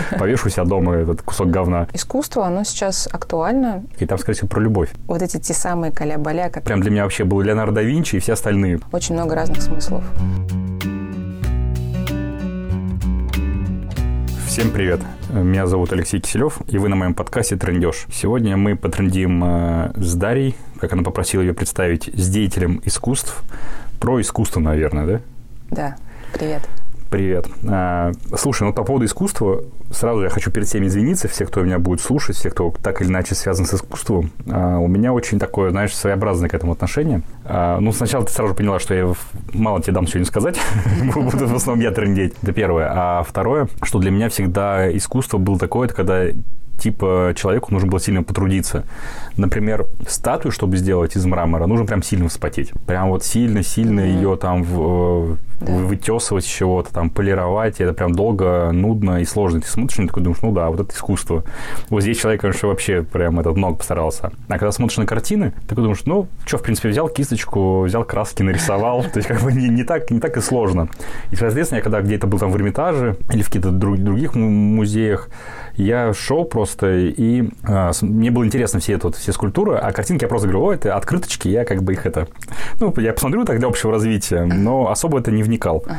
повешу себя дома этот кусок говна. Искусство, оно сейчас актуально. И там, скорее всего, про любовь. Вот эти те самые каля-баля, которые... Прям для меня вообще был Леонардо да Винчи и все остальные. Очень много разных смыслов. Всем привет! Меня зовут Алексей Киселев, и вы на моем подкасте «Трендеж». Сегодня мы потрендим э, с Дарьей, как она попросила ее представить, с деятелем искусств. Про искусство, наверное, да? Да, привет. Привет. А, слушай, ну по поводу искусства, сразу я хочу перед всеми извиниться, все, кто меня будет слушать, все, кто так или иначе связан с искусством. А, у меня очень такое, знаешь, своеобразное к этому отношение. А, ну, сначала ты сразу поняла, что я мало тебе дам сегодня сказать. Буду в основном я трендеть. Это первое. А второе, что для меня всегда искусство было такое, это когда типа человеку нужно было сильно потрудиться. Например, статую, чтобы сделать из мрамора, нужно прям сильно вспотеть. Прям вот сильно-сильно mm-hmm. ее там в, да. вытесывать чего-то, там полировать. И это прям долго, нудно и сложно. Ты смотришь и такой думаешь, ну да, вот это искусство. Вот здесь человек, конечно, вообще прям этот много постарался. А когда смотришь на картины, ты думаешь, ну, что, в принципе, взял кисточку, взял краски, нарисовал. То есть, как бы не, не, так, не так и сложно. И, соответственно, я когда где-то был там в Эрмитаже или в каких-то других музеях, я шел просто, и а, мне было интересно все, это, все скульптуры, а картинки я просто говорю, о, это открыточки, я как бы их это... Ну, я посмотрю так для общего развития, но особо это не вникал. Ага.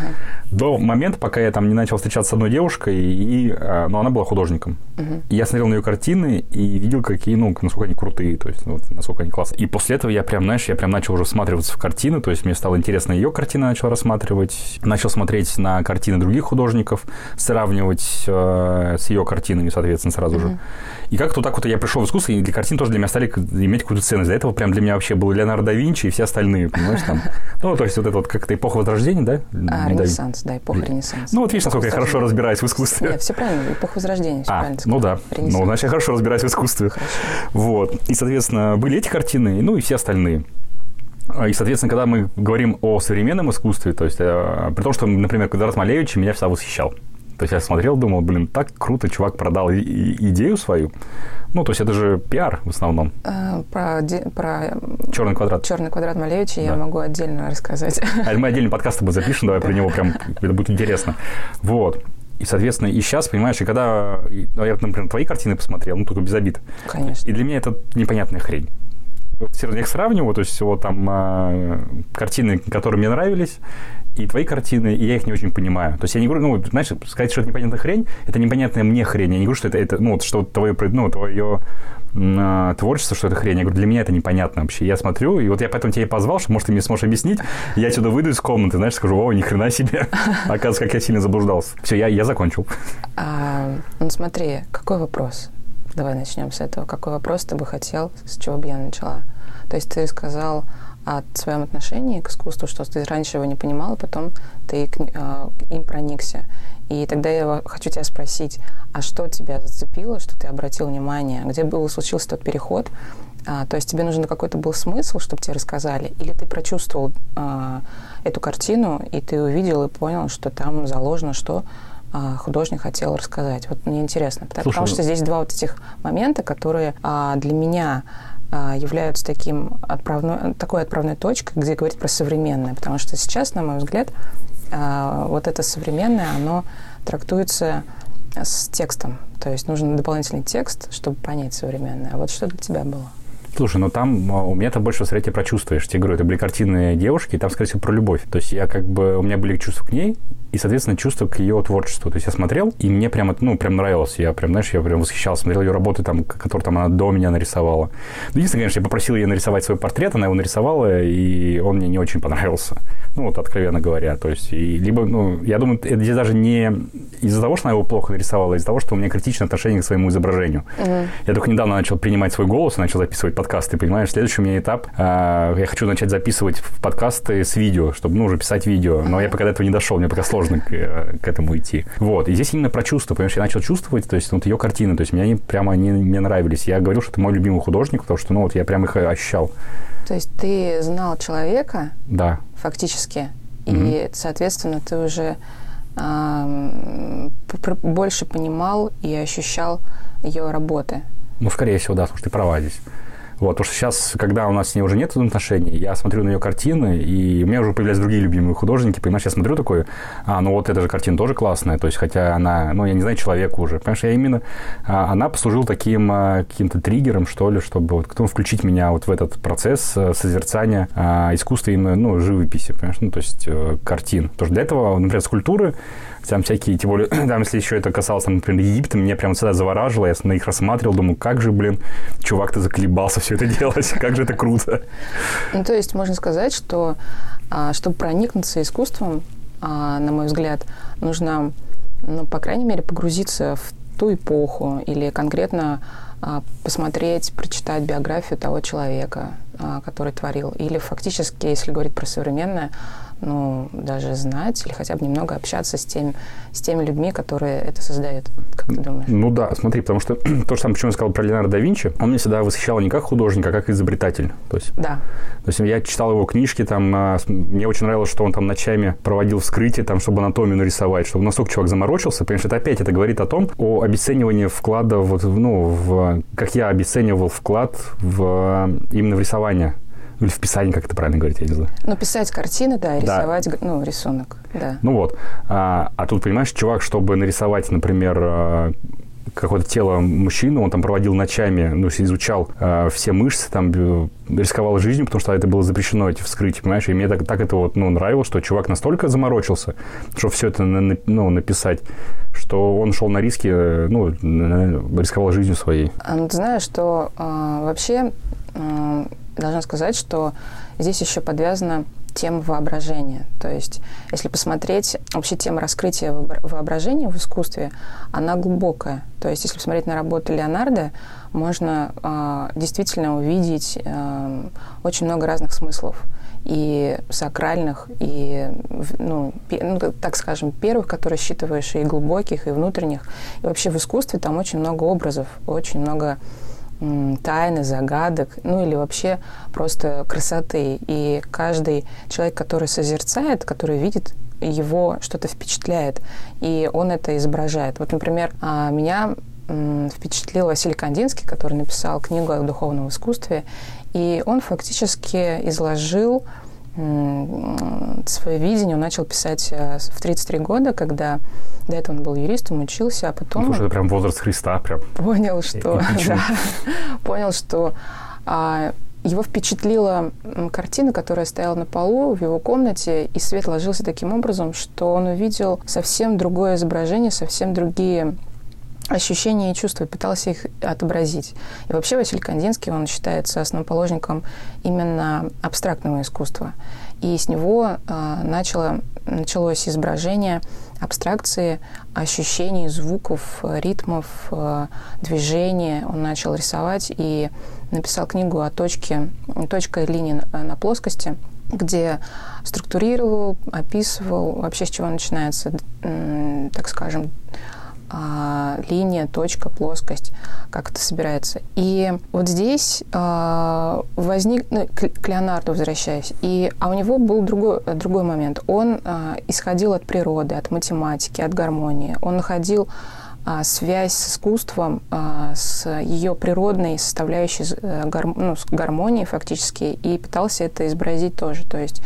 До момента, пока я там не начал встречаться с одной девушкой, и, а, ну, она была художником. Ага. И я смотрел на ее картины и видел, какие, ну, насколько они крутые, то есть, ну, насколько они классные. И после этого я прям, знаешь, я прям начал уже всматриваться в картины, то есть мне стало интересно ее картины, начал рассматривать, начал смотреть на картины других художников, сравнивать э, с ее картинами картинами, соответственно, сразу же. И как-то вот так вот я пришел в искусство, и для картин тоже для меня стали иметь какую-то ценность. До этого прям для меня вообще был Леонардо да Винчи и все остальные, понимаешь, там. Ну, то есть вот это вот как-то эпоха Возрождения, да? А, Ренессанс, да, эпоха Ренессанса. Ну, вот видишь, насколько я хорошо разбираюсь в искусстве. Нет, все правильно, эпоха Возрождения, все а, правильно ну да, ну, значит, я хорошо разбираюсь в искусстве. Хорошо. Вот. И, соответственно, были эти картины, ну, и все остальные. И, соответственно, когда мы говорим о современном искусстве, то есть, э, при том, что, например, Квадрат Малевич меня всегда восхищал. То есть я смотрел, думал, блин, так круто, чувак продал и, и, идею свою. Ну, то есть это же пиар в основном. А, про, про черный квадрат. Черный квадрат Малевича да. я могу отдельно рассказать. А мы отдельный подкаст тобой запишем, давай про него прям, это будет интересно. Вот. И, соответственно, и сейчас, понимаешь, и когда ну, я, например, твои картины посмотрел, ну, только без обид. Конечно. И для меня это непонятная хрень. Все равно я их сравниваю, то есть вот там э, картины, которые мне нравились, и твои картины, и я их не очень понимаю. То есть я не говорю, ну, знаешь, сказать, что это непонятная хрень, это непонятная мне хрень. Я не говорю, что это, это ну, что твое, ну, твое э, творчество, что это хрень. Я говорю, для меня это непонятно вообще. Я смотрю, и вот я поэтому тебя и позвал, что, может, ты мне сможешь объяснить. Я отсюда выйду из комнаты, знаешь, скажу, о, ни хрена себе. Оказывается, как я сильно заблуждался. Все, я, я закончил. А, ну, смотри, какой вопрос? Давай начнем с этого. Какой вопрос ты бы хотел, с чего бы я начала? То есть ты сказал, о своем отношении к искусству, что ты раньше его не понимал, а потом ты к, э, им проникся. И тогда я хочу тебя спросить, а что тебя зацепило, что ты обратил внимание, где был случился тот переход? А, то есть тебе нужен какой-то был смысл, чтобы тебе рассказали, или ты прочувствовал а, эту картину, и ты увидел и понял, что там заложено, что а, художник хотел рассказать. Вот мне интересно, потому, Слушай, потому что здесь два вот этих момента, которые а, для меня являются таким отправной, такой отправной точкой, где говорить про современное. Потому что сейчас, на мой взгляд, а, вот это современное, оно трактуется с текстом. То есть нужен дополнительный текст, чтобы понять современное. А вот что для тебя было? Слушай, ну там у меня это больше скорее прочувствуешь. Тебе говорю, это были картины девушки, и там, скорее всего, про любовь. То есть я как бы, у меня были чувства к ней, и, соответственно, чувство к ее творчеству. То есть я смотрел, и мне прям, ну, прям нравилось. Я прям, знаешь, я прям восхищался, смотрел ее работы, там, которые там она до меня нарисовала. Ну, единственное, конечно, я попросил ее нарисовать свой портрет, она его нарисовала, и он мне не очень понравился. Ну, вот, откровенно говоря. То есть, и, либо, ну, я думаю, это здесь даже не из-за того, что она его плохо нарисовала, а из-за того, что у меня критичное отношение к своему изображению. Mm-hmm. Я только недавно начал принимать свой голос и начал записывать подкасты, понимаешь? Следующий у меня этап, э, я хочу начать записывать подкасты с видео, чтобы, ну, уже писать видео. Но я пока до этого не дошел, мне пока сложно к, э, к этому идти. Вот. И здесь именно про чувство, понимаешь, я начал чувствовать, то есть вот ее картины, то есть мне они прямо они мне нравились. Я говорил, что это мой любимый художник, потому что, ну, вот я прям их ощущал. То есть ты знал человека? Да. Фактически. Mm-hmm. И, соответственно, ты уже э, больше понимал и ощущал ее работы. Ну, скорее всего, да, потому что ты права здесь. Вот, потому что сейчас, когда у нас с ней уже нет отношений, я смотрю на ее картины, и у меня уже появляются другие любимые художники, понимаешь, я смотрю такой, а, ну вот эта же картина тоже классная, то есть, хотя она, ну, я не знаю человека уже, понимаешь, я именно, а, она послужила таким а, каким-то триггером, что ли, чтобы вот кто включить меня вот в этот процесс а, созерцания а, искусства именно, ну, живописи, понимаешь, ну, то есть, а, картин. Потому что для этого, например, скульптуры, там всякие, тем более, там, если еще это касалось, там, например, Египта, меня прям всегда завораживало, я на них рассматривал, думаю, как же, блин, чувак-то заколебался все это делать, как же это круто. Ну, то есть можно сказать, что а, чтобы проникнуться искусством, а, на мой взгляд, нужно, ну, по крайней мере, погрузиться в ту эпоху или конкретно а, посмотреть, прочитать биографию того человека, который творил. Или фактически, если говорить про современное, ну, даже знать или хотя бы немного общаться с, тем, с теми людьми, которые это создают. Как ты думаешь? Ну да, смотри, потому что то же самое, почему я сказал про Леонардо да Винчи, он мне всегда восхищал не как художник, а как изобретатель. То есть, да. То есть я читал его книжки, там, а, мне очень нравилось, что он там ночами проводил вскрытие, там, чтобы анатомию нарисовать, чтобы настолько чувак заморочился, потому что это опять это говорит о том, о обесценивании вклада, вот, ну, в, как я обесценивал вклад в, именно в рисование. Или в писании, как это правильно говорить, я не знаю. Ну, писать картины, да, и да. рисовать, ну, рисунок, да. Ну вот. А, а тут, понимаешь, чувак, чтобы нарисовать, например, а, какое-то тело мужчины, он там проводил ночами, ну, изучал э, все мышцы, там, рисковал жизнью, потому что это было запрещено, эти вскрытия, понимаешь? И мне так, так это вот, ну, нравилось, что чувак настолько заморочился, чтобы все это, ну, написать, что он шел на риски, э, ну, рисковал жизнью своей. А, ну, ты знаешь, что э, вообще э, должна сказать, что здесь еще подвязана тема воображения. То есть, если посмотреть, вообще тема раскрытия воображения в искусстве, она глубокая. То есть, если посмотреть на работу Леонардо, можно э, действительно увидеть э, очень много разных смыслов и сакральных, и, ну, ну, так скажем, первых, которые считываешь, и глубоких, и внутренних. И вообще в искусстве там очень много образов, очень много тайны, загадок, ну или вообще просто красоты. И каждый человек, который созерцает, который видит его что-то впечатляет, и он это изображает. Вот, например, а, меня впечатлил Василий Кандинский, который написал книгу о духовном искусстве, и он фактически изложил свое видение он начал писать э, в 33 года, когда до этого он был юристом, учился, а потом... Слушай, это прям возраст Христа прям. Понял, что... Да, понял, что а, его впечатлила картина, которая стояла на полу в его комнате, и свет ложился таким образом, что он увидел совсем другое изображение, совсем другие ощущения и чувства, пытался их отобразить. И вообще Василий Кандинский, он считается основоположником именно абстрактного искусства. И с него э, начало, началось изображение абстракции ощущений, звуков, ритмов, э, движения. Он начал рисовать и написал книгу о точке, точка линии на, на плоскости, где структурировал, описывал вообще с чего начинается, так скажем, а, линия, точка, плоскость, как это собирается. И вот здесь а, возник, ну, к Леонарду возвращаясь, и, а у него был другой, другой момент. Он а, исходил от природы, от математики, от гармонии. Он находил а, связь с искусством, а, с ее природной составляющей э, гар, ну, с гармонией фактически, и пытался это изобразить тоже. То есть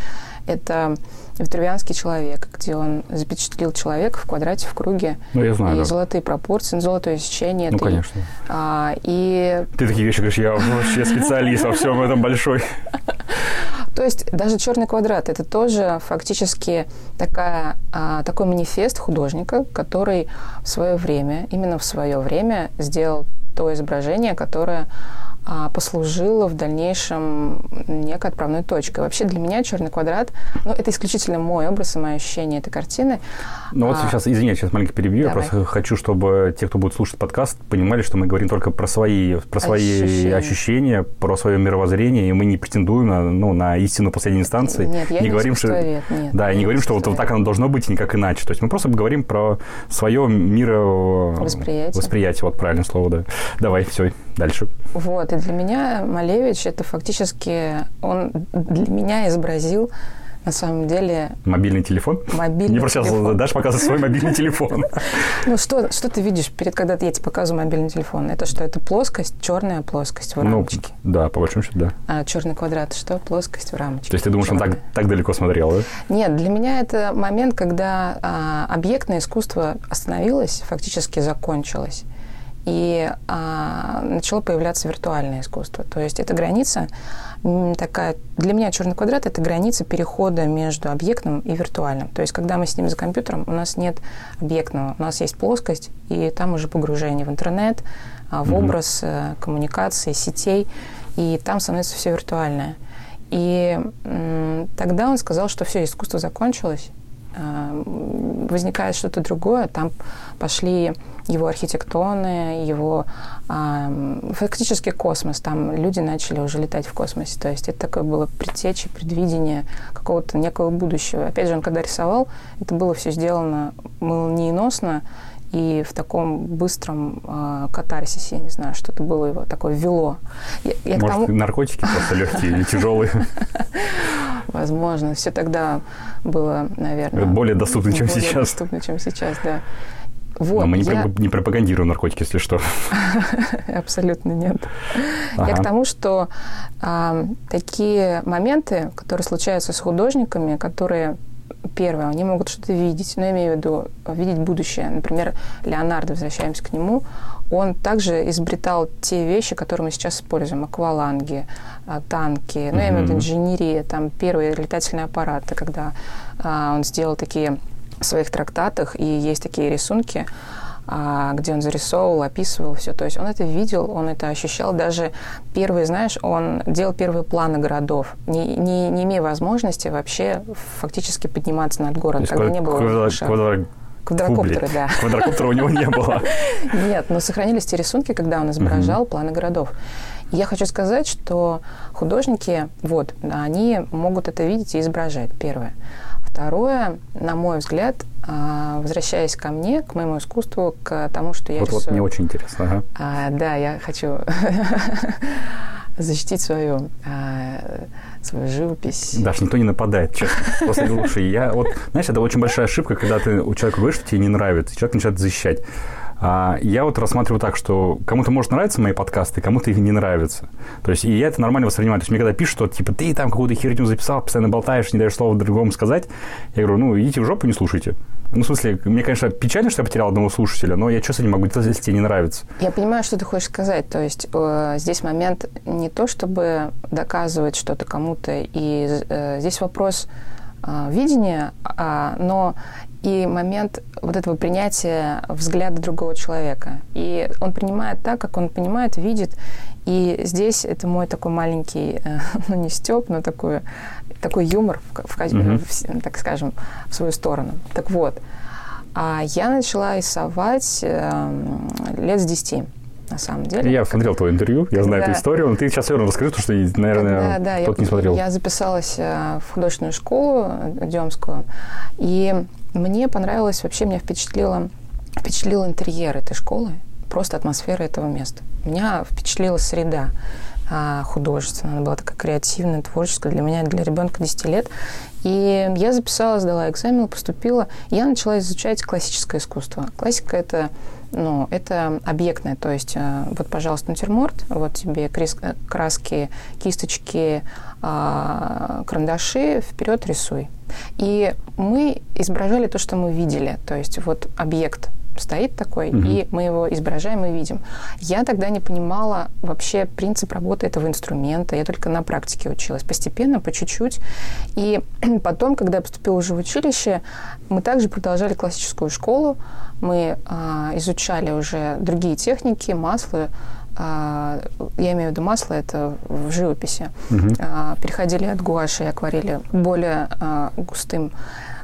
это Витрувианский человек, где он запечатлил человека в квадрате, в круге. Ну, я знаю. И да. золотые пропорции, золотое сечение. Ну, конечно. А, и... Ты такие вещи говоришь, я вообще специалист во всем этом большой. То есть даже черный квадрат это тоже фактически такая, а, такой манифест художника, который в свое время, именно в свое время сделал то изображение, которое послужило в дальнейшем некой отправной точкой. Вообще для меня черный квадрат, ну, это исключительно мой образ и мое ощущение этой картины. Ну вот а, сейчас, извини, сейчас маленько перебью. Давай. Я просто хочу, чтобы те, кто будет слушать подкаст, понимали, что мы говорим только про свои, про свои ощущения. ощущения, про свое мировоззрение, и мы не претендуем на, ну, на истину последней инстанции. Нет, я не, не говорим, что, нет, да, и не говорим, что вот, так оно должно быть и никак иначе. То есть мы просто говорим про свое мировосприятие. Восприятие, вот правильное слово, да. Давай, все, дальше. Вот, и для меня Малевич это фактически, он для меня изобразил На самом деле... Мобильный телефон? Мобильный Не просто дашь показывать свой мобильный телефон. Ну, что, что ты видишь, перед когда я тебе показываю мобильный телефон? Это что? Это плоскость, черная плоскость в Ну, рамочке. да, по большому счету, да. А черный квадрат что? Плоскость в рамочке. То есть ты думаешь, он так, так далеко смотрел, да? Нет, для меня это момент, когда а, объектное искусство остановилось, фактически закончилось, и а, начало появляться виртуальное искусство. То есть эта граница такая... Для меня черный квадрат – это граница перехода между объектным и виртуальным. То есть когда мы сидим за компьютером, у нас нет объектного, у нас есть плоскость, и там уже погружение в интернет, а, в образ э, коммуникации, сетей, и там становится все виртуальное. И м, тогда он сказал, что все, искусство закончилось, возникает что-то другое, там пошли его архитектоны, его м, фактически космос, там люди начали уже летать в космосе, то есть это такое было предтеча, предвидение какого-то некого будущего. Опять же, он когда рисовал, это было все сделано молниеносно, и в таком быстром э, катарсисе, я не знаю, что-то было его такое вело. Я, я Может, тому- наркотики просто легкие или тяжелые. Возможно, все тогда было, наверное, Более доступно, чем более сейчас. доступно, чем сейчас, да. Вот, Но мы не, я- не пропагандируем наркотики, если что. Абсолютно нет. Я Ага. к тому, что а, такие моменты, которые случаются с художниками, которые Первое, они могут что-то видеть, но я имею в виду э, видеть будущее. Например, Леонардо, возвращаемся к нему, он также изобретал те вещи, которые мы сейчас используем. Акваланги, а, танки, ну, я имею в виду инженерия, там первые летательные аппараты, когда а, он сделал такие в своих трактатах, и есть такие рисунки, где он зарисовывал, описывал все. То есть он это видел, он это ощущал. Даже первые, знаешь, он делал первые планы городов, не, не, не имея возможности вообще фактически подниматься над городом. Тогда не было квадра- воздушных шаров. квадра- Квадрокоптеры, Фу, да. Квадрокоптера у него не было. Нет, но сохранились те рисунки, когда он изображал планы городов. Я хочу сказать, что художники, вот, они могут это видеть и изображать, первое. Второе, на мой взгляд, а, возвращаясь ко мне, к моему искусству, к тому, что я Вот, вот рисую. мне очень интересно. ага. А, да, я хочу защитить свою, а, свою живопись. Даш, никто не нападает, честно. Просто слушай, я вот, знаешь, это очень большая ошибка, когда ты у человека говоришь, что тебе не нравится, и человек начинает защищать. А я вот рассматриваю так, что кому-то может нравиться мои подкасты, кому-то их не нравится. То есть, и я это нормально воспринимаю. То есть, мне когда пишут, что, типа, ты там какую-то херню записал, постоянно болтаешь, не даешь слова другому сказать, я говорю, ну, идите в жопу, не слушайте. Ну, в смысле, мне, конечно, печально, что я потерял одного слушателя, но я что с этим могу делать, если тебе не нравится? Я понимаю, что ты хочешь сказать. То есть э, здесь момент не то, чтобы доказывать что-то кому-то, и э, здесь вопрос э, видения, а, но и момент вот этого принятия взгляда другого человека. И он принимает так, как он понимает, видит. И здесь это мой такой маленький, э, ну не степ, но такой, такой юмор, в, в, в- так скажем, в свою сторону. Так вот, а я начала рисовать эм, лет с 10, на самом деле. Я смотрел твое интервью, я знаю эту Когда- историю, но ты сейчас все равно расскажи, потому что, наверное, Когда, да, я, кто-то не смотрел. я записалась э, в художественную школу э, Демскую, и мне понравилось, вообще меня впечатлило, впечатлил интерьер этой школы, просто атмосфера этого места. Меня впечатлила среда а, художественная, она была такая креативная, творческая для меня, для ребенка 10 лет. И я записалась, сдала экзамен, поступила. Я начала изучать классическое искусство. Классика это ну, это объектное, то есть э, вот, пожалуйста, натюрморт, вот тебе э, краски, кисточки, а, карандаши, вперед рисуй. И мы изображали то, что мы видели, то есть вот объект стоит такой, Мгм. и мы его изображаем и видим. Я тогда не понимала вообще принцип работы этого инструмента, я только на практике училась, постепенно, по чуть-чуть. И потом, когда я поступила уже в училище, мы также продолжали классическую школу, мы а, изучали уже другие техники, маслы, а, я имею в виду масло, это в живописи, Мгм. а, переходили от гуаши и акварели более а, густым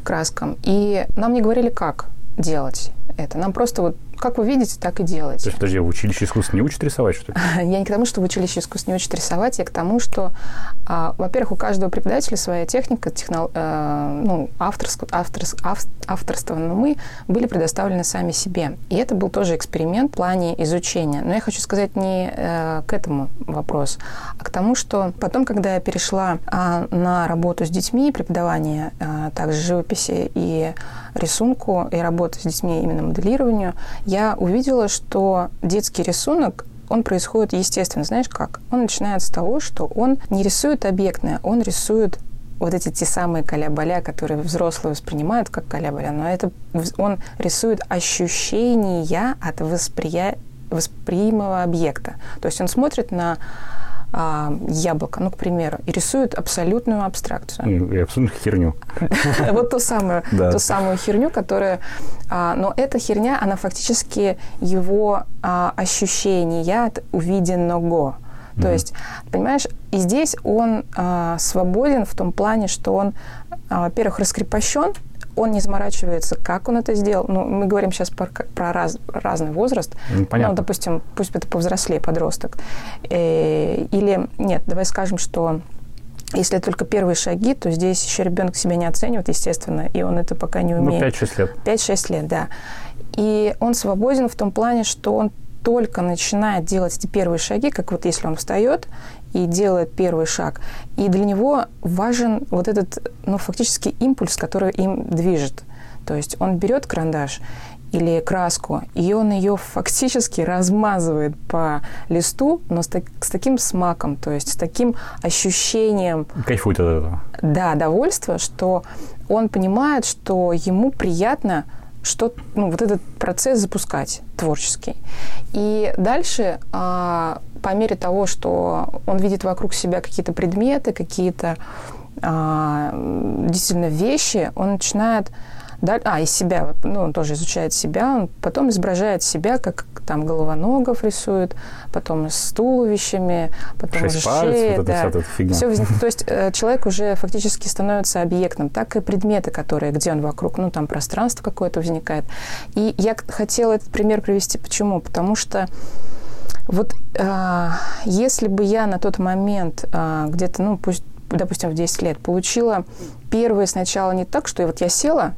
краскам. И нам не говорили, как делать это. Нам просто вот как вы видите, так и делайте. То есть, подожди, в училище искусств не учат рисовать, что ли? Я не к тому, что в училище искусств не учат рисовать, я к тому, что, а, во-первых, у каждого преподавателя своя техника, техно, э, ну, авторск, авторс, ав, авторство, но мы были предоставлены сами себе. И это был тоже эксперимент в плане изучения. Но я хочу сказать не э, к этому вопрос, а к тому, что потом, когда я перешла э, на работу с детьми, преподавание э, также живописи и рисунку, и работы с детьми именно моделированию, я увидела, что детский рисунок он происходит естественно. Знаешь как? Он начинает с того, что он не рисует объектное, он рисует вот эти те самые каля которые взрослые воспринимают как каля но это он рисует ощущения от восприя... восприимого объекта. То есть он смотрит на а, яблоко, ну, к примеру, и рисует абсолютную абстракцию. И абсолютную херню. Вот ту самую, ту самую херню, которая... А, но эта херня, она фактически его а, ощущения от увиденного. То есть, понимаешь, и здесь он свободен в том плане, что он, во-первых, раскрепощен, он не заморачивается, как он это сделал. Ну, мы говорим сейчас про, про раз, разный возраст. Ну, понятно. Ну, допустим, пусть это повзрослее подросток. Э, или, нет, давай скажем, что если только первые шаги, то здесь еще ребенок себя не оценивает, естественно, и он это пока не ну, умеет. Ну, 5-6 лет. 5-6 лет, да. И он свободен в том плане, что он только начинает делать эти первые шаги, как вот если он встает и делает первый шаг. И для него важен вот этот, ну, фактически импульс, который им движет. То есть он берет карандаш или краску, и он ее фактически размазывает по листу, но с, так, с таким смаком, то есть с таким ощущением... Кайфует от этого. Да, довольства, что он понимает, что ему приятно что, ну, вот этот процесс запускать творческий. И дальше, а, по мере того, что он видит вокруг себя какие-то предметы, какие-то а, действительно вещи, он начинает а, из себя, ну, он тоже изучает себя, он потом изображает себя, как там головоногов рисует, потом с туловищами, потом Шесть уже шея. Вот да. вся фигня. Все, то есть э, человек уже фактически становится объектом, так и предметы, которые, где он вокруг, ну, там пространство какое-то возникает. И я хотела этот пример привести. Почему? Потому что вот э, если бы я на тот момент э, где-то, ну, пусть, допустим, в 10 лет получила первые сначала не так, что вот я села,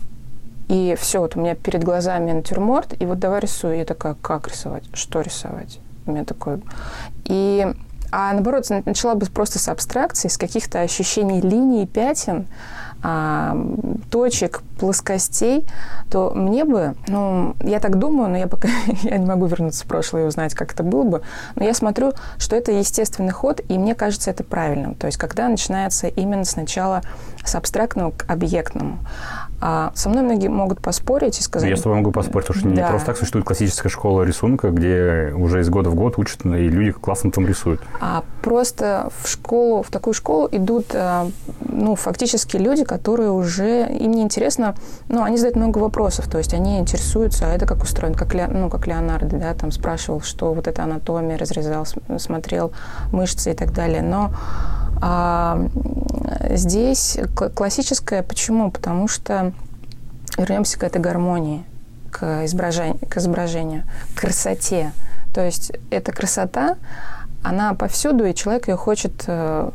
и все, вот у меня перед глазами натюрморт, и вот давай рисую. Я такая, как рисовать? Что рисовать? У меня такое... И а наоборот, начала бы просто с абстракции, с каких-то ощущений линий, пятен, а, точек, плоскостей, то мне бы, ну, я так думаю, но я пока я не могу вернуться в прошлое и узнать, как это было бы, но я смотрю, что это естественный ход, и мне кажется это правильным. То есть, когда начинается именно сначала с абстрактного к объектному. А со мной многие могут поспорить и сказать... Я с тобой могу поспорить, потому что да. не просто так существует классическая школа рисунка, где уже из года в год учат, и люди классно там рисуют. А просто в школу, в такую школу идут, э, ну, фактически люди, которые уже, им не интересно, ну, они задают много вопросов, то есть они интересуются, а это как устроено, как, ну, как Леонардо, да, там спрашивал, что вот это анатомия, разрезал, смотрел мышцы и так далее, но а здесь классическое почему? Потому что вернемся к этой гармонии, к к изображению, к красоте. То есть эта красота, она повсюду, и человек ее хочет э,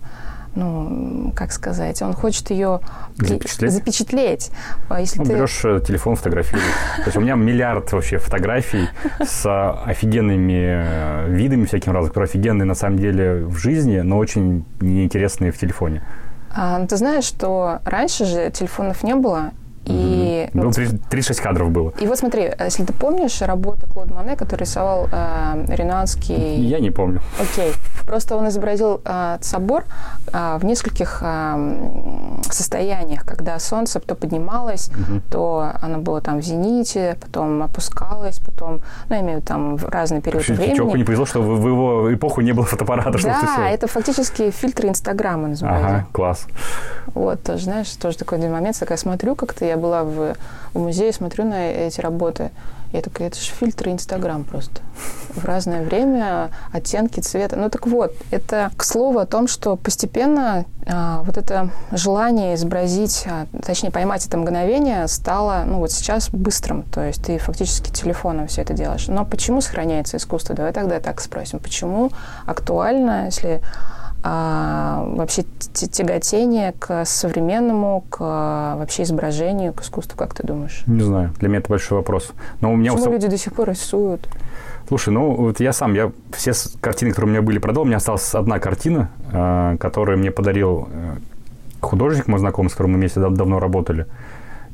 ну, как сказать, он хочет ее запечатлеть. запечатлеть. А если ну, ты... Берешь э, телефон, фотографируешь. То есть у меня миллиард вообще фотографий с офигенными э, видами всяким разным, которые офигенные на самом деле в жизни, но очень неинтересные в телефоне. А, ну, ты знаешь, что раньше же телефонов не было, и угу. вот, 36 кадров было. И вот смотри, если ты помнишь работу Клод Мане, который рисовал э, Ренуанский... Я не помню. Окей. Просто он изобразил э, собор э, в нескольких э, состояниях, когда солнце то поднималось, угу. то оно было там в зените, потом опускалось, потом, ну, я имею в виду там в разные периоды Вообще, времени. Человеку не повезло, что в, в его эпоху не было фотоаппарата. Да, это фактически фильтры Инстаграма называется. Ага, класс. Вот, тоже, знаешь, тоже такой один момент, такая смотрю как-то, я была в, в музее, смотрю на эти работы, я такая, это же фильтры Инстаграм просто. в разное время оттенки цвета. Ну так вот, это к слову о том, что постепенно а, вот это желание изобразить, а, точнее поймать это мгновение стало, ну вот сейчас быстрым. То есть ты фактически телефоном все это делаешь. Но почему сохраняется искусство? Давай тогда так спросим. Почему актуально, если а, вообще тяготение к современному, к вообще изображению, к искусству, как ты думаешь? Не знаю, для меня это большой вопрос. Но у меня Почему люди до сих пор рисуют? Слушай, ну вот я сам, я все картины, которые у меня были, продал. У меня осталась одна картина, э, которую мне подарил э, художник, мой знакомый, с которым мы вместе давно работали.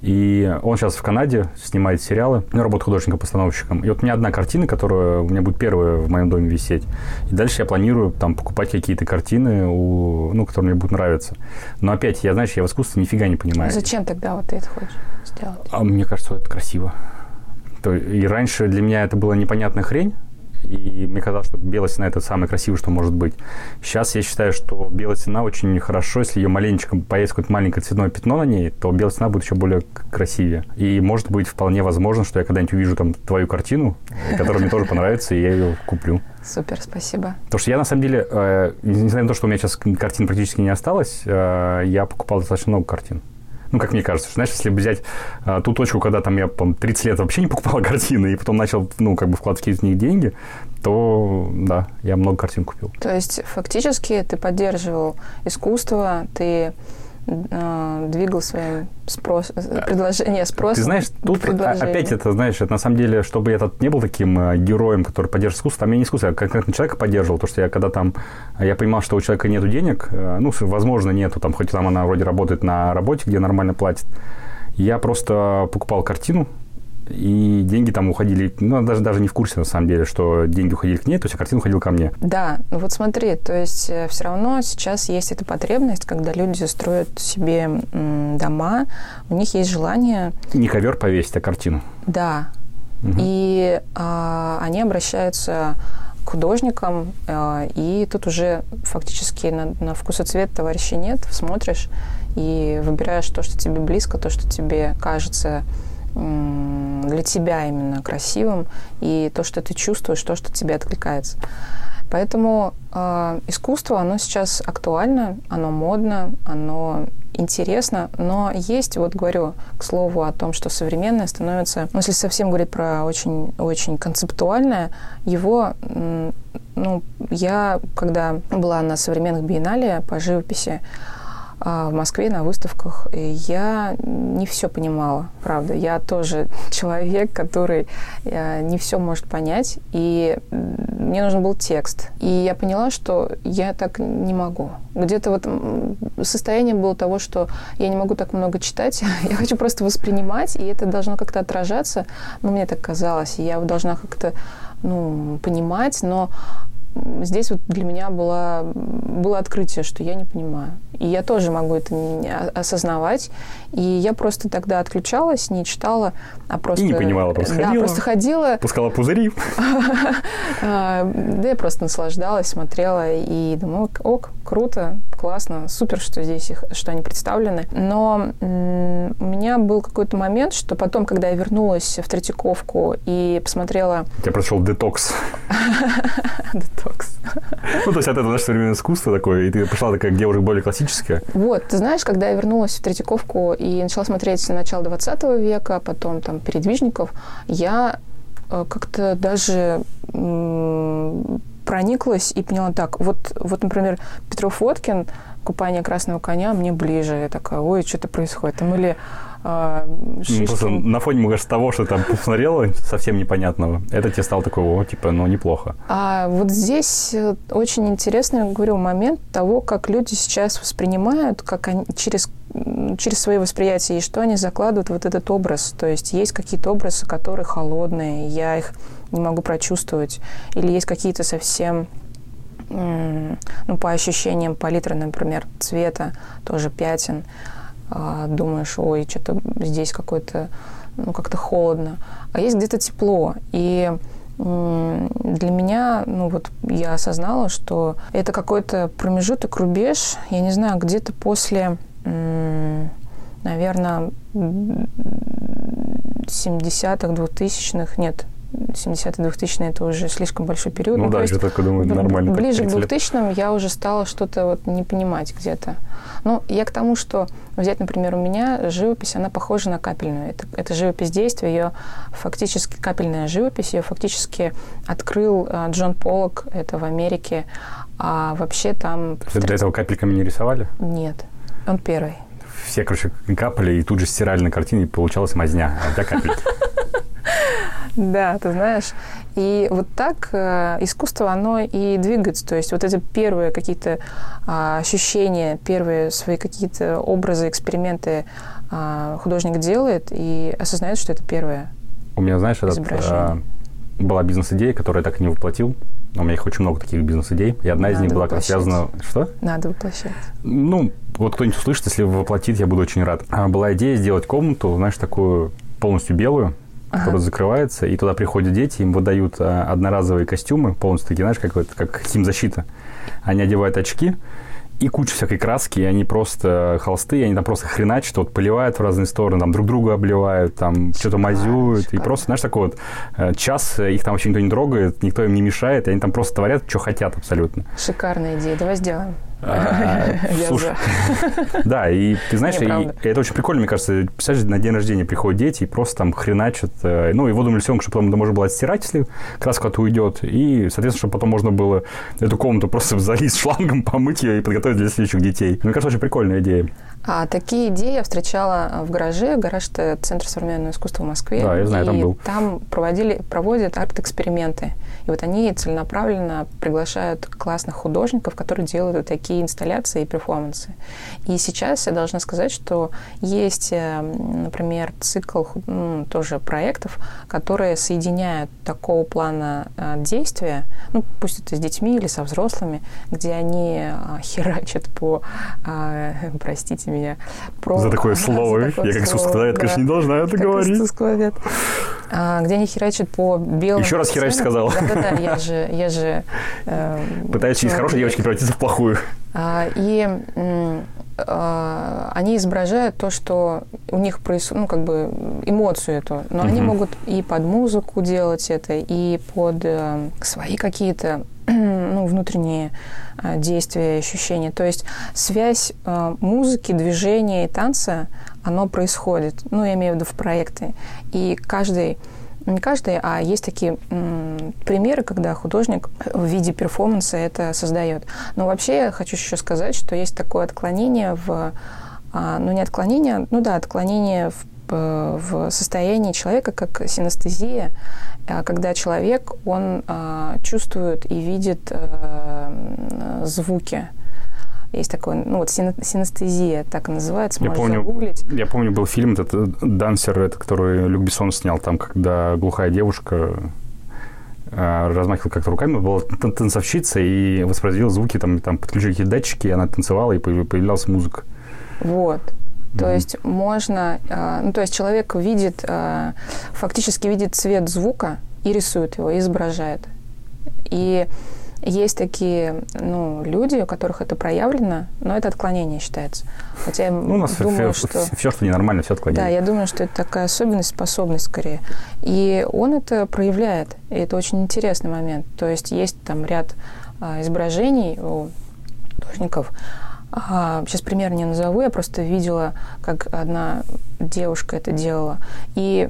И он сейчас в Канаде снимает сериалы, ну, работает художником-постановщиком. И вот у меня одна картина, которая у меня будет первая в моем доме висеть. И дальше я планирую там покупать какие-то картины, у, ну, которые мне будут нравиться. Но опять, я, знаешь, я в искусстве нифига не понимаю. А зачем тогда вот ты это хочешь сделать? А мне кажется, это красиво. И раньше для меня это была непонятная хрень, и мне казалось, что белая стена это самое красивое, что может быть. Сейчас я считаю, что белая стена очень хорошо, если ее маленечко появится какое-то маленькое цветное пятно на ней, то белая стена будет еще более красивее. И может быть вполне возможно, что я когда-нибудь увижу там твою картину, которая мне тоже понравится, и я ее куплю. Супер, спасибо. Потому что я, на самом деле, э, несмотря на то, что у меня сейчас картин практически не осталось, э, я покупал достаточно много картин. Ну, как мне кажется, знаешь, если взять а, ту точку, когда там я, по 30 лет вообще не покупал картины, и потом начал, ну, как бы вкладывать из них деньги, то, да, я много картин купил. То есть, фактически, ты поддерживал искусство, ты двигал своим спрос, э, предложение спроса. Ты знаешь, тут опять это, знаешь, это на самом деле, чтобы я этот не был таким э, героем, который поддерживает искусство, там я не искусство, я конкретно человека поддерживал, потому что я когда там, я понимал, что у человека нету денег, э, ну, возможно, нету, там, хоть там она вроде работает на работе, где нормально платит, я просто покупал картину, и деньги там уходили, ну, даже, даже не в курсе, на самом деле, что деньги уходили к ней, то есть а картина уходила ко мне. Да, ну вот смотри, то есть э, все равно сейчас есть эта потребность, когда люди строят себе дома, у них есть желание... Не ковер повесить, а картину. Да, угу. и а, они обращаются к художникам, а, и тут уже фактически на, на вкус и цвет товарища нет, смотришь и выбираешь то, что тебе близко, то, что тебе кажется для тебя именно красивым, и то, что ты чувствуешь, то, что тебе откликается. Поэтому э, искусство, оно сейчас актуально, оно модно, оно интересно, но есть, вот говорю, к слову о том, что современное становится, ну, если совсем говорить про очень, очень концептуальное, его, ну, я, когда была на современных биеннале по живописи, в Москве на выставках, я не все понимала, правда. Я тоже человек, который э, не все может понять, и мне нужен был текст. И я поняла, что я так не могу. Где-то вот состояние было того, что я не могу так много читать, я хочу просто воспринимать, и это должно как-то отражаться. Ну, мне так казалось, я должна как-то ну, понимать, но здесь вот для меня было, было открытие, что я не понимаю. И я тоже могу это не осознавать. И я просто тогда отключалась, не читала, а просто... И не понимала, просто ходила. Да, просто ходила. Пускала пузыри. А, да, я просто наслаждалась, смотрела и думала, ок, круто, классно, супер, что здесь их, что они представлены. Но у меня был какой-то момент, что потом, когда я вернулась в Третьяковку и посмотрела... Я прошел детокс. Детокс. Ну, то есть это наше современное искусство такое, и ты пошла такая, где уже более классическая. Вот, ты знаешь, когда я вернулась в Третьяковку и начала смотреть начало 20 века, потом там передвижников, я э, как-то даже прониклась и поняла так, вот, вот, например, Петров Водкин, «Купание красного коня» мне ближе. Я такая, ой, что-то происходит. Там или а, ну, просто на фоне, кажется, того, что там посмотрела, совсем непонятного, это тебе стало такой, о, типа, ну, неплохо. А вот здесь э, очень интересный, говорю, момент того, как люди сейчас воспринимают, как они через через свои восприятия, и что они закладывают вот этот образ. То есть есть какие-то образы, которые холодные, я их не могу прочувствовать. Или есть какие-то совсем ну, по ощущениям палитры, например, цвета, тоже пятен, думаешь, ой, что-то здесь какой-то, ну, как-то холодно. А есть где-то тепло. И для меня, ну вот я осознала, что это какой-то промежуток, рубеж, я не знаю, где-то после, наверное, 70-х, 2000-х, нет, 70-е 2000 это уже слишком большой период. Ну, ну да, я только думаю, нормально. Ближе к 2000 я уже стала что-то вот не понимать где-то. Ну, я к тому, что взять, например, у меня живопись, она похожа на капельную. Это, это живопись действия, ее фактически капельная живопись, ее фактически открыл а, Джон Поллок, это в Америке. А вообще там... До этого капельками не рисовали? Нет, он первый все, короче, капали, и тут же стирали на картине, получалась мазня, а капельки. Да, ты знаешь. И вот так э, искусство, оно и двигается. То есть вот эти первые какие-то а, ощущения, первые свои какие-то образы, эксперименты а, художник делает и осознает, что это первое У меня, знаешь, этот, а, была бизнес-идея, которую я так и не воплотил. У меня их очень много таких бизнес-идей. И одна Надо из них была как связана... Что? Надо воплощать. Ну, вот кто-нибудь услышит, если воплотит, я буду очень рад. Была идея сделать комнату, знаешь, такую полностью белую, ага. которая закрывается, и туда приходят дети, им выдают а, одноразовые костюмы, полностью такие, знаешь, как, как химзащита. Они одевают очки, и куча всякой краски, и они просто холсты, и они там просто хреначат, вот поливают в разные стороны, там друг друга обливают, там что-то мазюют, шикарно. и просто, знаешь, такой вот э, час, их там вообще никто не трогает, никто им не мешает, и они там просто творят, что хотят абсолютно. Шикарная идея, давай сделаем. А, слушай, да, и ты знаешь, это очень прикольно, мне кажется. Представляешь, на день рождения приходят дети и просто там хреначат. Э, ну, и воду рисунок, чтобы потом можно было отстирать, если краска куда-то уйдет. И, соответственно, чтобы потом можно было эту комнату просто залить шлангом, помыть ее и подготовить для следующих детей. Мне кажется, очень прикольная идея. А такие идеи я встречала в гараже. Гараж – это Центр современного искусства в Москве. Да, я знаю, и там был. там проводили, проводят арт-эксперименты. И вот они целенаправленно приглашают классных художников, которые делают вот такие инсталляции и перформансы. И сейчас я должна сказать, что есть, э, например, цикл ну, тоже проектов, которые соединяют такого плана э, действия, ну, пусть это с детьми или со взрослыми, где они э, херачат по, простите меня. Про... За такое слово. За такое я как искусствовед, да. конечно, не должна это как говорить. Искусствовед. А, где они херачат по белым... Еще раз херач сказал. Да-да-да, я же... Я же э, Пытаюсь из хорошей девочки превратиться в плохую. А, и а, они изображают то, что у них происходит, ну, как бы эмоцию эту. Но угу. они могут и под музыку делать это, и под э, свои какие-то ну, внутренние э, действия, ощущения. То есть связь э, музыки, движения и танца, оно происходит. Ну, я имею в виду в проекты. И каждый не каждый, а есть такие примеры, когда художник в виде перформанса это создает. Но вообще я хочу еще сказать, что есть такое отклонение в, а, ну не отклонение, ну да, отклонение в в состоянии человека, как синестезия, а, когда человек, он а, чувствует и видит э, звуки. Есть такой, ну вот синестезия, так и называется, я помню, загуглить. Я помню, был фильм этот э, «Дансер», это, который Люк Бессон снял, там, когда глухая девушка э, размахивала как-то руками, была танцовщица и воспроизводила звуки, там, там подключили какие-то датчики, и она танцевала, и появлялась музыка. Вот. То mm-hmm. есть можно, э, ну то есть человек видит, фактически видит цвет звука и рисует его, и изображает. И есть такие ну, люди, у которых это проявлено, но это отклонение считается. Хотя я ну, у нас думаю, все, что... все, что ненормально, все отклонение. Да, я думаю, что это такая особенность, способность скорее. И он это проявляет, и это очень интересный момент. То есть есть там ряд а, изображений у художников, сейчас пример не назову, я просто видела, как одна девушка это делала. И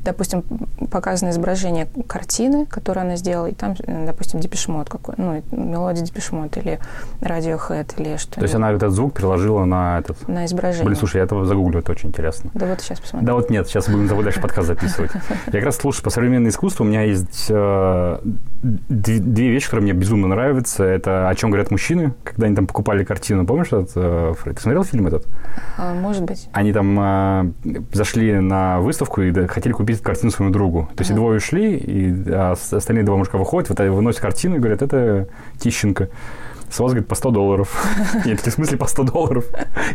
допустим, показано изображение картины, которую она сделала, и там, допустим, депешмот какой, ну, мелодия депешмот или радиохэд или что То есть она этот звук переложила на этот... На изображение. Блин, слушай, я этого загуглю, это очень интересно. Да вот сейчас посмотрим. Да вот нет, сейчас будем дальше подкаст записывать. Я как раз слушаю, по современному искусству у меня есть э, две вещи, которые мне безумно нравятся. Это «О чем говорят мужчины», когда они там покупали картину. Помнишь этот, э, Ты смотрел фильм этот? А, может быть. Они там э, зашли на выставку и хотели купить картину своему другу. То есть ага. двое ушли, и а остальные два мужика выходят, вот, выносят картину и говорят, это Тищенко. С вас, говорит, по 100 долларов. Нет, в смысле по 100 долларов?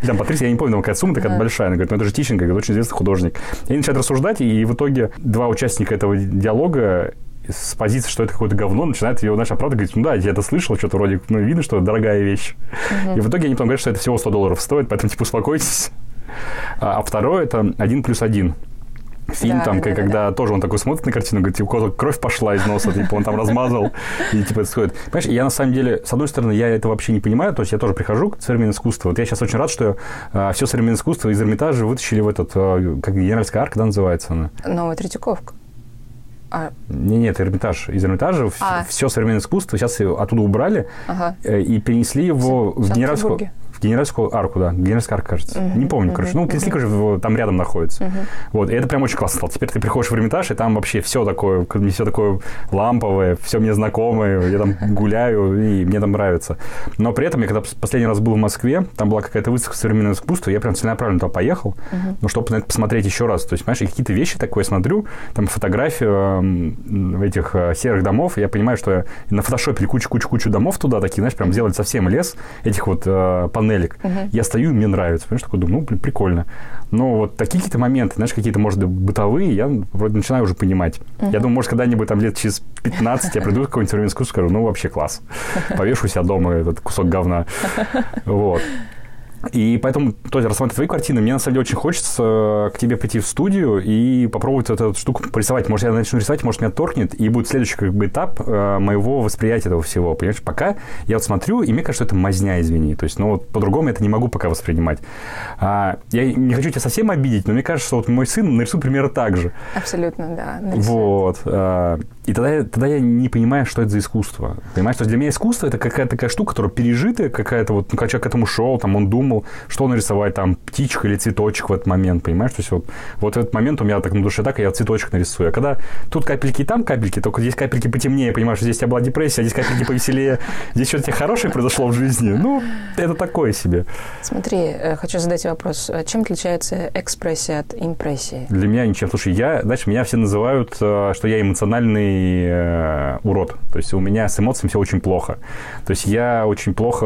И там по 30, я не помню, какая сумма такая большая. Она говорит, ну это же Тищенко, говорит, очень известный художник. И они начинают рассуждать, и в итоге два участника этого диалога с позиции, что это какое-то говно, начинает ее, знаешь, оправдывать, говорит, ну да, я это слышал, что-то вроде, ну, видно, что дорогая вещь. Uh-huh. И в итоге они потом говорят, что это всего 100 долларов стоит, поэтому, типа, успокойтесь. А, а второе – это один плюс один. Фильм, Да, там, да, как- да, когда тоже он такой смотрит на картину, говорит, типа, кровь пошла из носа, типа, он там размазал, и типа это стоит. Понимаешь, я на самом деле, с одной стороны, я это вообще не понимаю, то есть я тоже прихожу к современному искусству. Вот я сейчас очень рад, что все современное искусство из Эрмитажа вытащили в этот, а, как генеральская арка, да, называется она? Новая Третьяковка. А, Не, нет, Эрмитаж. Из Эрмитажа А. все современное искусство сейчас оттуда убрали ага. э, и перенесли его в, В генеральскую, генеральскую арку, да, генеральская арка, кажется. Мгм, Не помню, короче. Ну, короче, в- там рядом находится. Мгм. Вот, и это прям очень классно стало. Теперь ты приходишь в Эрмитаж, и там вообще все такое, мне все такое ламповое, все мне знакомое, я там гуляю, и мне там нравится. Но при этом я когда последний раз был в Москве, там была какая-то выставка современного искусства, я прям целенаправленно туда поехал, Мгм. ну, чтобы на это посмотреть еще раз. То есть, понимаешь, какие-то вещи такое смотрю, там фотографию эм, этих э, серых домов, я понимаю, что на фотошопе кучу-кучу-кучу домов туда такие, знаешь, прям сделали совсем лес этих вот э, панелек. Мгм. Я стою, мне нравится. Понимаешь, такой думаю, ну, блин, прикольно. Но вот такие какие-то моменты, знаешь, какие-то, может бытовые, я вроде начинаю уже понимать. Я думаю, может, когда-нибудь там лет через 15 я приду в какой-нибудь современный искусство, скажу, ну, вообще класс. Повешу себя дома этот кусок говна. Вот. И поэтому, то есть, рассматривая твои картины, мне на самом деле очень хочется к тебе прийти в студию и попробовать вот эту штуку порисовать. Может, я начну рисовать, может, меня торкнет, и будет следующий как бы этап э, моего восприятия этого всего. Понимаешь, пока я вот смотрю, и мне кажется, что это мазня, извини. То есть, ну, вот по-другому я это не могу пока воспринимать. А, я не хочу тебя совсем обидеть, но мне кажется, что вот мой сын нарисует примерно так же. Абсолютно, да. нарисует. Вот. а, И тогда, тогда я не понимаю, что это за искусство. Понимаешь, то есть для меня искусство это какая-то такая штука, которая пережитая, какая-то вот, ну, когда человек к этому шел, там, он думал, что нарисовать, там, птичка или цветочек в этот момент, понимаешь? То есть вот, вот в этот момент у меня так на душе так, и я цветочек нарисую. А когда тут капельки и там капельки, только здесь капельки потемнее, что здесь у тебя была депрессия, а здесь капельки повеселее, здесь что-то тебе хорошее произошло в жизни. Ну, это такое себе. Смотри, э, хочу задать вопрос. А Чем отличается экспрессия от импрессии? Для меня ничем. Слушай, я, знаешь, меня все называют, э, что я эмоциональный э, урод. То есть у меня с эмоциями все очень плохо. То есть я очень плохо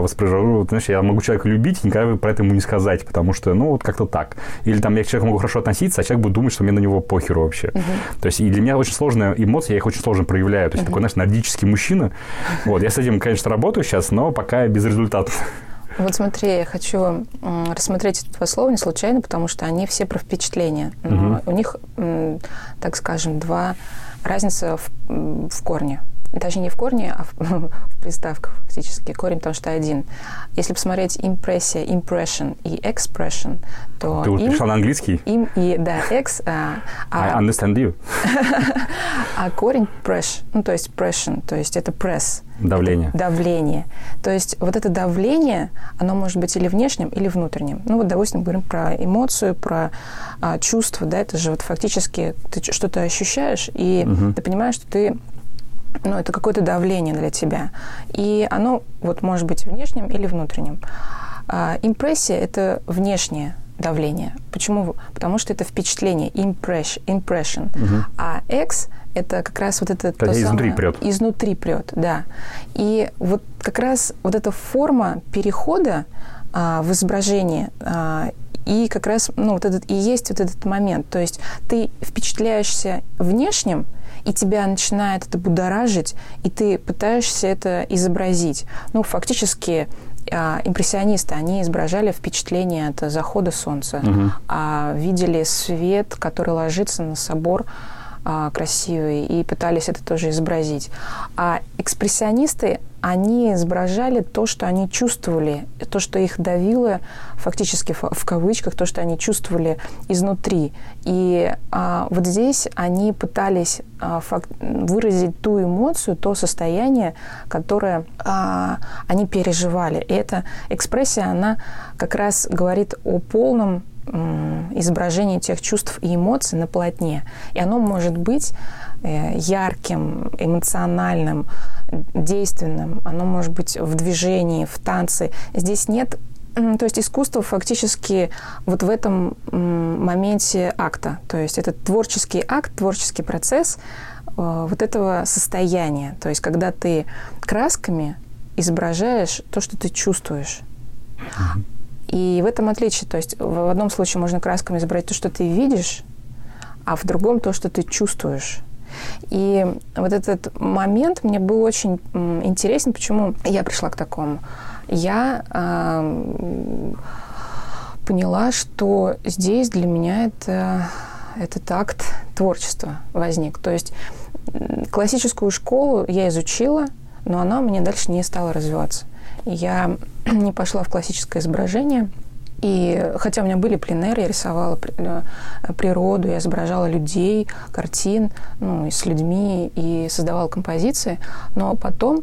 воспроизвожу, знаешь, я могу человека любить и никогда про это ему не сказать, потому что, ну, вот как-то так. Или там я к человеку могу хорошо относиться, а человек будет думать, что мне на него похеру вообще. То есть и для меня очень сложная эмоция, я их очень сложно проявляю. То есть такой, знаешь, нордический мужчина. Вот, я с этим, конечно, работаю сейчас, но пока безрезультатно. Вот смотри, я хочу рассмотреть эти два слова не случайно, потому что они все про впечатление. Но Мгм. у них, так скажем, два разница в, в корне. Даже не в корне, а в, в приставках фактически. Корень, потому что один. Если посмотреть импрессия, impression и expression, то Ты им, перешла на английский? им и, да, ex, а, I а, understand you. а корень press, ну, то есть pression, то есть это press. Давление. Это давление. То есть вот это давление, оно может быть или внешним, или внутренним. Ну вот, допустим, говорим про эмоцию, про а, чувства, да, это же вот фактически ты что-то ощущаешь, и Мгм. ты понимаешь, что ты ну, это какое-то давление для тебя. И оно вот может быть внешним или внутренним. А, импрессия – это внешнее давление. Почему? Потому что это впечатление, impress- impression. Мгм. А X – это как раз вот это... То изнутри самое- прет. Изнутри прет, да. И вот как раз вот эта форма перехода а, в изображение а, и как раз, ну, вот этот и есть вот этот момент. То есть ты впечатляешься внешним, и тебя начинает это будоражить, и ты пытаешься это изобразить. Ну, фактически а, импрессионисты, они изображали впечатление от захода солнца, Мгм. а, видели свет, который ложится на собор а, красивый, и пытались это тоже изобразить. А экспрессионисты, они изображали то, что они чувствовали, то, что их давило, фактически в, кавычках, то, что они чувствовали изнутри. И а, вот здесь они пытались а, фак- выразить ту эмоцию, то состояние, которое а, они переживали. И эта экспрессия, она как раз говорит о полном м, изображении тех чувств и эмоций на полотне. И оно может быть э, ярким, эмоциональным, действенным, оно может быть в движении, в танце. Здесь нет то есть искусство фактически вот в этом моменте акта. То есть это творческий акт, творческий процесс э, вот этого состояния. То есть когда ты красками изображаешь то, что ты чувствуешь. И в этом отличие. То есть в одном случае можно красками изобразить то, что ты видишь, а в другом то, что ты чувствуешь. И вот этот момент мне был очень интересен. Почему я пришла к такому? Я ам, поняла, что здесь для меня это этот акт творчества возник. То есть классическую школу я изучила, но она у меня дальше не стала развиваться. Я не пошла в классическое изображение, и хотя у меня были пленеры, я рисовала э, природу, я изображала людей, картин, ну, и с людьми, и создавала композиции, но потом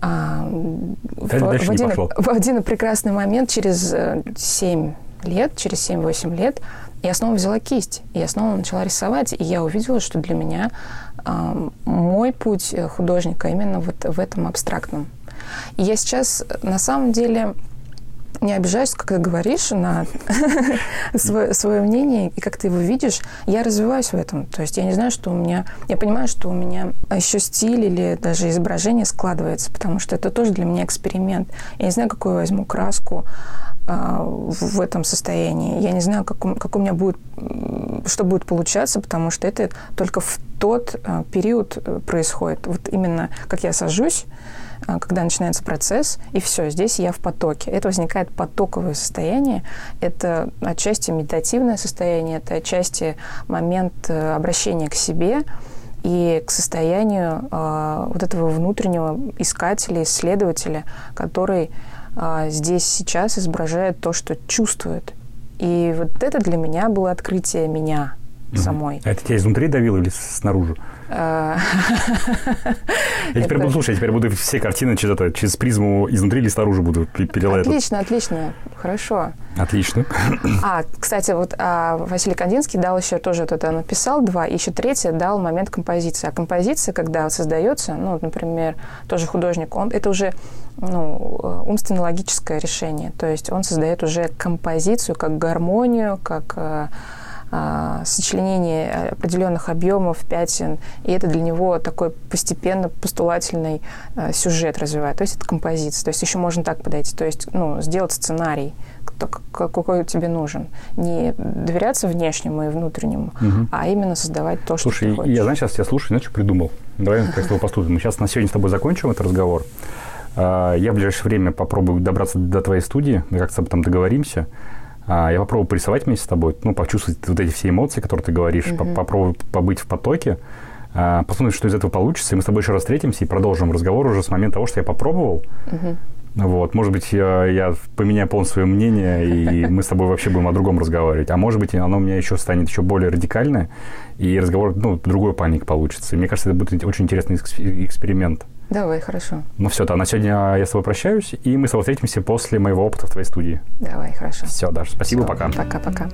а, в, в, один, в один прекрасный момент, через 7 э, лет, через 7-8 лет, я снова взяла кисть, и я снова начала рисовать, и я увидела, что для меня э, мой путь художника именно вот в этом абстрактном. И я сейчас, на самом деле, не обижаюсь, как ты говоришь, на свое, свое мнение, и как ты его видишь, я развиваюсь в этом. То есть я не знаю, что у меня... Я понимаю, что у меня еще стиль или даже изображение складывается, потому что это тоже для меня эксперимент. Я не знаю, какую возьму краску а, в этом состоянии. Я не знаю, как у, как у меня будет, что будет получаться, потому что это только в тот а, период э, происходит. Вот именно как я сажусь, когда начинается процесс, и все, здесь я в потоке. Это возникает потоковое состояние, это отчасти медитативное состояние, это отчасти момент э, обращения к себе и к состоянию э, вот этого внутреннего искателя, исследователя, который э, здесь сейчас изображает то, что чувствует. И вот это для меня было открытие меня самой. А это тебя изнутри давило или снаружи? Я теперь буду, слушать, я теперь буду все картины через, это, через призму изнутри или снаружи буду перелать. Отлично, отлично, хорошо. Отлично. А, кстати, вот а, Василий Кандинский дал еще тоже вот это написал два, и еще третье дал момент композиции. А композиция, когда создается, ну, например, тоже художник, он это уже ну, умственно-логическое решение. То есть он создает уже композицию как гармонию, как э, а, сочленение определенных объемов, пятен, и это для него такой постепенно постулательный а, сюжет развивает. То есть это композиция. То есть еще можно так подойти. То есть ну, сделать сценарий, какой тебе нужен. Не доверяться внешнему и внутреннему, угу. а именно создавать то, Слушай, что ты хочешь. я, знаешь, сейчас тебя слушаю, знаешь, что придумал? Давай как с тобой поступим. Мы сейчас на сегодня с тобой закончим этот разговор. А, я в ближайшее время попробую добраться до твоей студии, мы как-то там договоримся. А, я попробую порисовать вместе с тобой, ну, почувствовать вот эти все эмоции, которые ты говоришь, mm-hmm. попробую побыть в потоке, а, посмотрим, что из этого получится, и мы с тобой еще раз встретимся и продолжим разговор уже с момента того, что я попробовал. Mm-hmm. Вот, может быть, я, я поменяю полностью свое мнение, и мы с тобой вообще будем о другом разговаривать. А может быть, оно у меня еще станет еще более радикальное, и разговор, ну, другой паник получится. И мне кажется, это будет очень интересный эксперимент. Давай, хорошо. Ну все, то на сегодня я с тобой прощаюсь, и мы с тобой встретимся после моего опыта в твоей студии. Давай, хорошо. Все, Даша, спасибо, все, пока. Пока-пока.